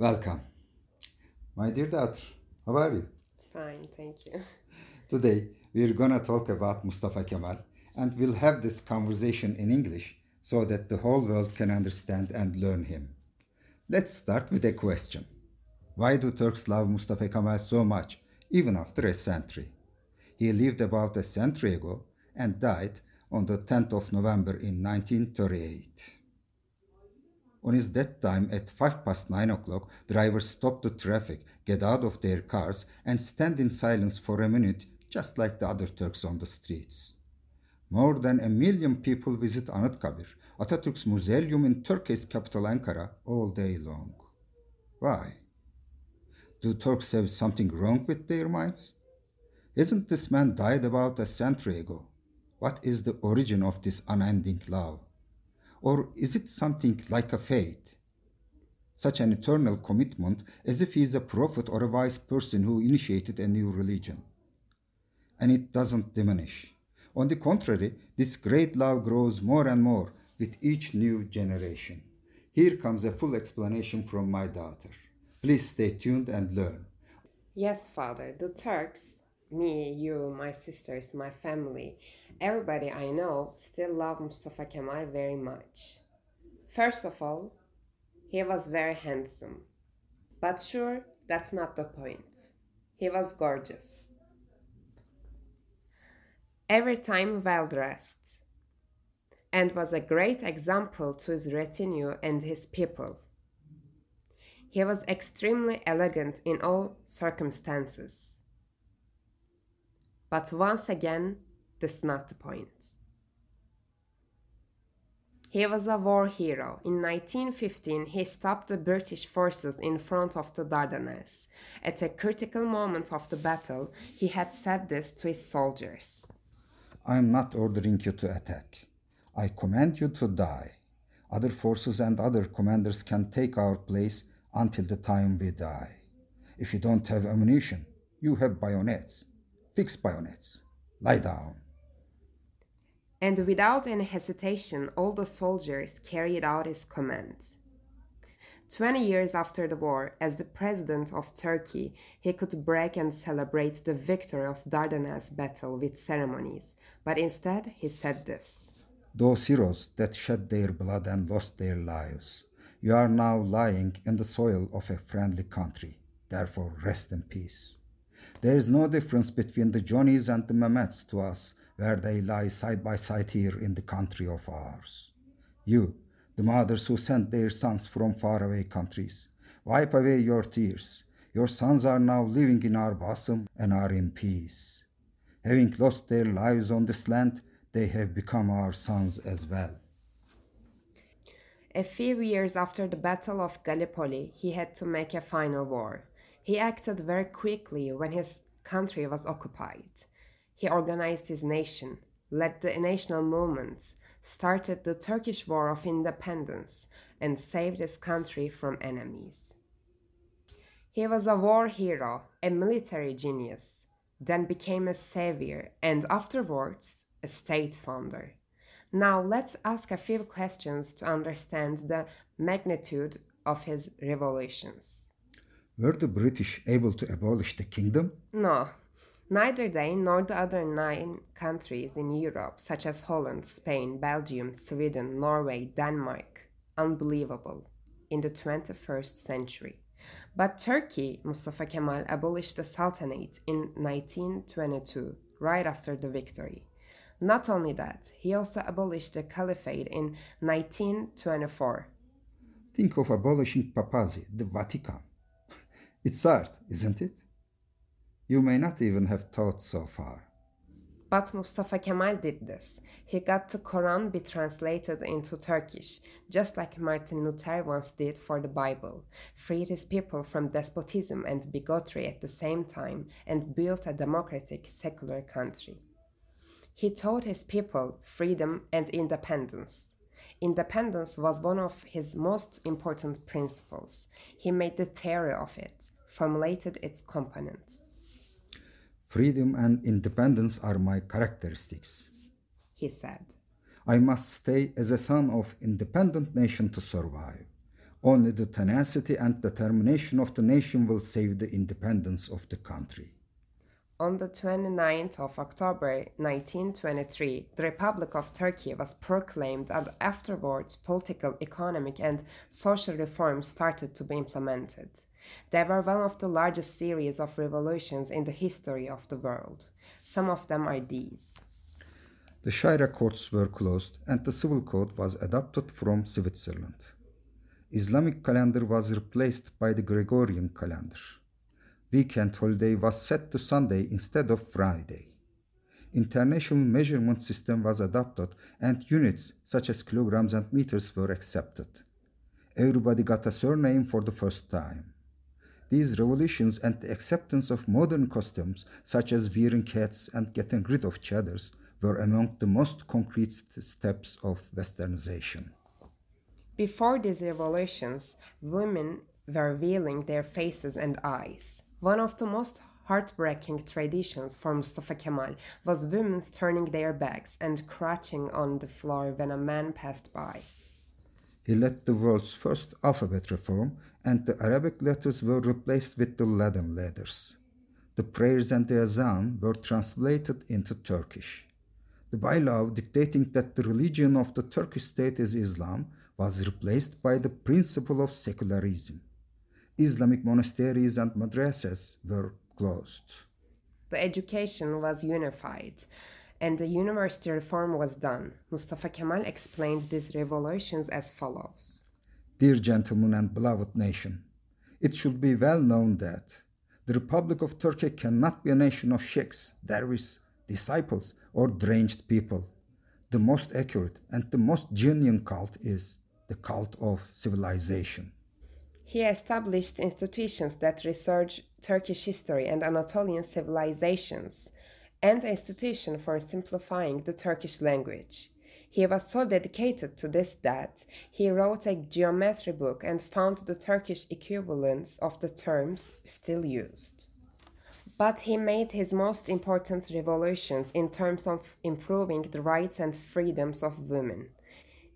Welcome. My dear daughter, how are you? Fine, thank you. Today, we're gonna talk about Mustafa Kemal and we'll have this conversation in English so that the whole world can understand and learn him. Let's start with a question. Why do Turks love Mustafa Kemal so much, even after a century? He lived about a century ago and died on the 10th of November in 1938. On his death time at 5 past 9 o'clock, drivers stop the traffic, get out of their cars, and stand in silence for a minute, just like the other Turks on the streets. More than a million people visit Anıtkabir, Atatürk's mausoleum in Turkey's capital Ankara, all day long. Why? Do Turks have something wrong with their minds? Isn't this man died about a century ago? What is the origin of this unending love? Or is it something like a fate? Such an eternal commitment as if he is a prophet or a wise person who initiated a new religion. And it doesn't diminish. On the contrary, this great love grows more and more with each new generation. Here comes a full explanation from my daughter. Please stay tuned and learn. Yes, father, the Turks, me, you, my sisters, my family, everybody I know still love Mustafa Kemal very much. First of all, he was very handsome. But sure, that's not the point. He was gorgeous. Every time well dressed, and was a great example to his retinue and his people. He was extremely elegant in all circumstances. But once again, that's not the point. He was a war hero. In 1915, he stopped the British forces in front of the Dardanelles. At a critical moment of the battle, he had said this to his soldiers I am not ordering you to attack. I command you to die. Other forces and other commanders can take our place until the time we die. If you don't have ammunition, you have bayonets. Fix bayonets. Lie down. And without any hesitation, all the soldiers carried out his commands. Twenty years after the war, as the president of Turkey, he could break and celebrate the victory of Dardanelles battle with ceremonies, but instead he said this Those heroes that shed their blood and lost their lives, you are now lying in the soil of a friendly country. Therefore, rest in peace. There is no difference between the Johnnies and the Mehmets to us, where they lie side by side here in the country of ours. You, the mothers who sent their sons from faraway countries, wipe away your tears. Your sons are now living in our bosom and are in peace. Having lost their lives on this land, they have become our sons as well. A few years after the Battle of Gallipoli, he had to make a final war. He acted very quickly when his country was occupied. He organized his nation, led the national movements, started the Turkish War of Independence, and saved his country from enemies. He was a war hero, a military genius, then became a savior, and afterwards, a state founder. Now let's ask a few questions to understand the magnitude of his revolutions. Were the British able to abolish the kingdom? No, neither they nor the other nine countries in Europe, such as Holland, Spain, Belgium, Sweden, Norway, Denmark. Unbelievable. In the 21st century. But Turkey, Mustafa Kemal abolished the Sultanate in 1922, right after the victory. Not only that, he also abolished the Caliphate in 1924. Think of abolishing papacy, the Vatican. It's art, isn't it? You may not even have thought so far. But Mustafa Kemal did this. He got the Quran be translated into Turkish, just like Martin Luther once did for the Bible, freed his people from despotism and bigotry at the same time, and built a democratic, secular country. He taught his people freedom and independence. Independence was one of his most important principles. He made the theory of it, formulated its components. Freedom and independence are my characteristics, he said. I must stay as a son of independent nation to survive. Only the tenacity and determination of the nation will save the independence of the country. On the 29th of October 1923, the Republic of Turkey was proclaimed, and afterwards, political, economic, and social reforms started to be implemented. They were one of the largest series of revolutions in the history of the world. Some of them are these. The Sharia courts were closed and the civil code was adopted from Switzerland. Islamic calendar was replaced by the Gregorian calendar. Weekend holiday was set to Sunday instead of Friday. International measurement system was adopted and units such as kilograms and meters were accepted. Everybody got a surname for the first time. These revolutions and the acceptance of modern customs such as wearing hats and getting rid of chadors were among the most concrete steps of westernization. Before these revolutions, women were veiling their faces and eyes. One of the most heartbreaking traditions for Mustafa Kemal was women turning their backs and crouching on the floor when a man passed by. He led the world's first alphabet reform, and the Arabic letters were replaced with the Latin letters. The prayers and the azan were translated into Turkish. The bylaw dictating that the religion of the Turkish state is Islam was replaced by the principle of secularism. Islamic monasteries and madrasas were closed. The education was unified and the university reform was done. Mustafa Kemal explained these revolutions as follows Dear gentlemen and beloved nation, it should be well known that the Republic of Turkey cannot be a nation of sheikhs, dervishes, disciples, or deranged people. The most accurate and the most genuine cult is the cult of civilization. He established institutions that research Turkish history and Anatolian civilizations, and an institution for simplifying the Turkish language. He was so dedicated to this that he wrote a geometry book and found the Turkish equivalents of the terms still used. But he made his most important revolutions in terms of improving the rights and freedoms of women.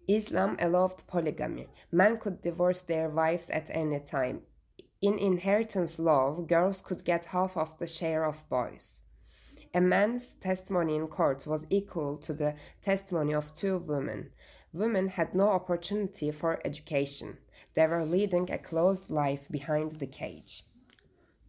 Islam allowed polygamy. Men could divorce their wives at any time. In inheritance law, girls could get half of the share of boys. A man's testimony in court was equal to the testimony of two women. Women had no opportunity for education. They were leading a closed life behind the cage.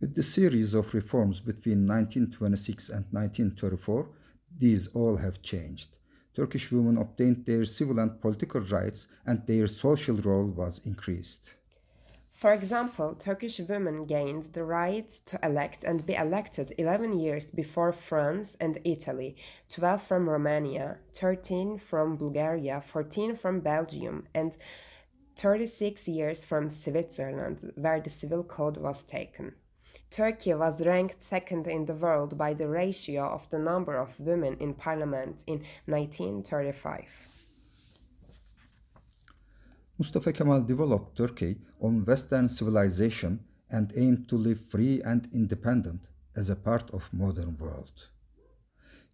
With the series of reforms between 1926 and 1934, these all have changed. Turkish women obtained their civil and political rights, and their social role was increased. For example, Turkish women gained the right to elect and be elected 11 years before France and Italy, 12 from Romania, 13 from Bulgaria, 14 from Belgium, and 36 years from Switzerland, where the civil code was taken. Turkey was ranked second in the world by the ratio of the number of women in parliament in 1935. Mustafa Kemal developed Turkey on Western civilization and aimed to live free and independent as a part of modern world.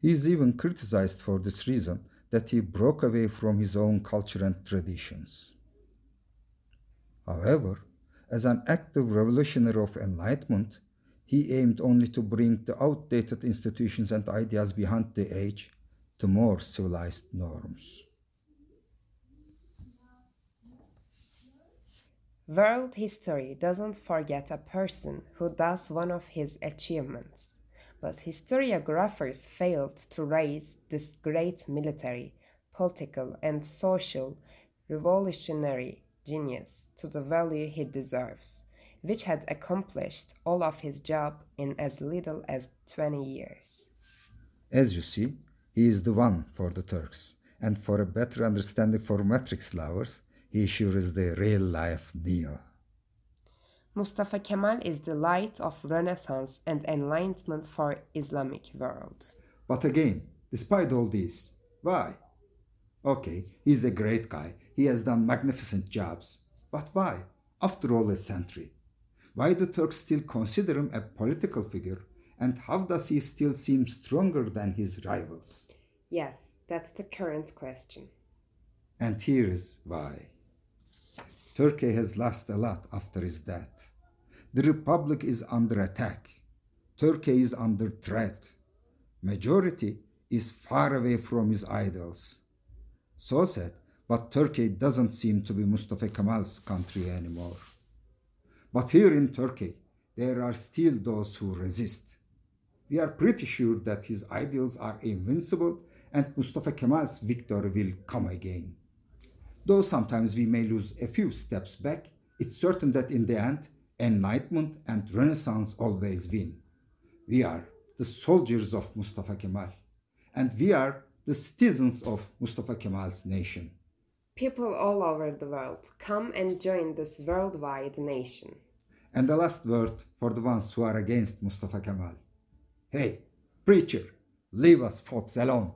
He is even criticized for this reason that he broke away from his own culture and traditions. However, as an active revolutionary of enlightenment, he aimed only to bring the outdated institutions and ideas behind the age to more civilized norms. World history doesn't forget a person who does one of his achievements, but historiographers failed to raise this great military, political, and social revolutionary genius to the value he deserves, which had accomplished all of his job in as little as 20 years. As you see, he is the one for the Turks, and for a better understanding for matrix lovers, he sure is the real life Neo. Mustafa Kemal is the light of Renaissance and enlightenment for Islamic world. But again, despite all this, why? Okay, he's a great guy. He has done magnificent jobs. But why? After all a century. Why do Turks still consider him a political figure? And how does he still seem stronger than his rivals? Yes, that's the current question. And here's why. Turkey has lost a lot after his death. The republic is under attack. Turkey is under threat. Majority is far away from his idols. So sad, but Turkey doesn't seem to be Mustafa Kemal's country anymore. But here in Turkey, there are still those who resist. We are pretty sure that his ideals are invincible and Mustafa Kemal's victory will come again. Though sometimes we may lose a few steps back, it's certain that in the end, enlightenment and renaissance always win. We are the soldiers of Mustafa Kemal, and we are the citizens of Mustafa Kemal's nation. People all over the world come and join this worldwide nation. And the last word for the ones who are against Mustafa Kemal. Hey, preacher, leave us folks alone.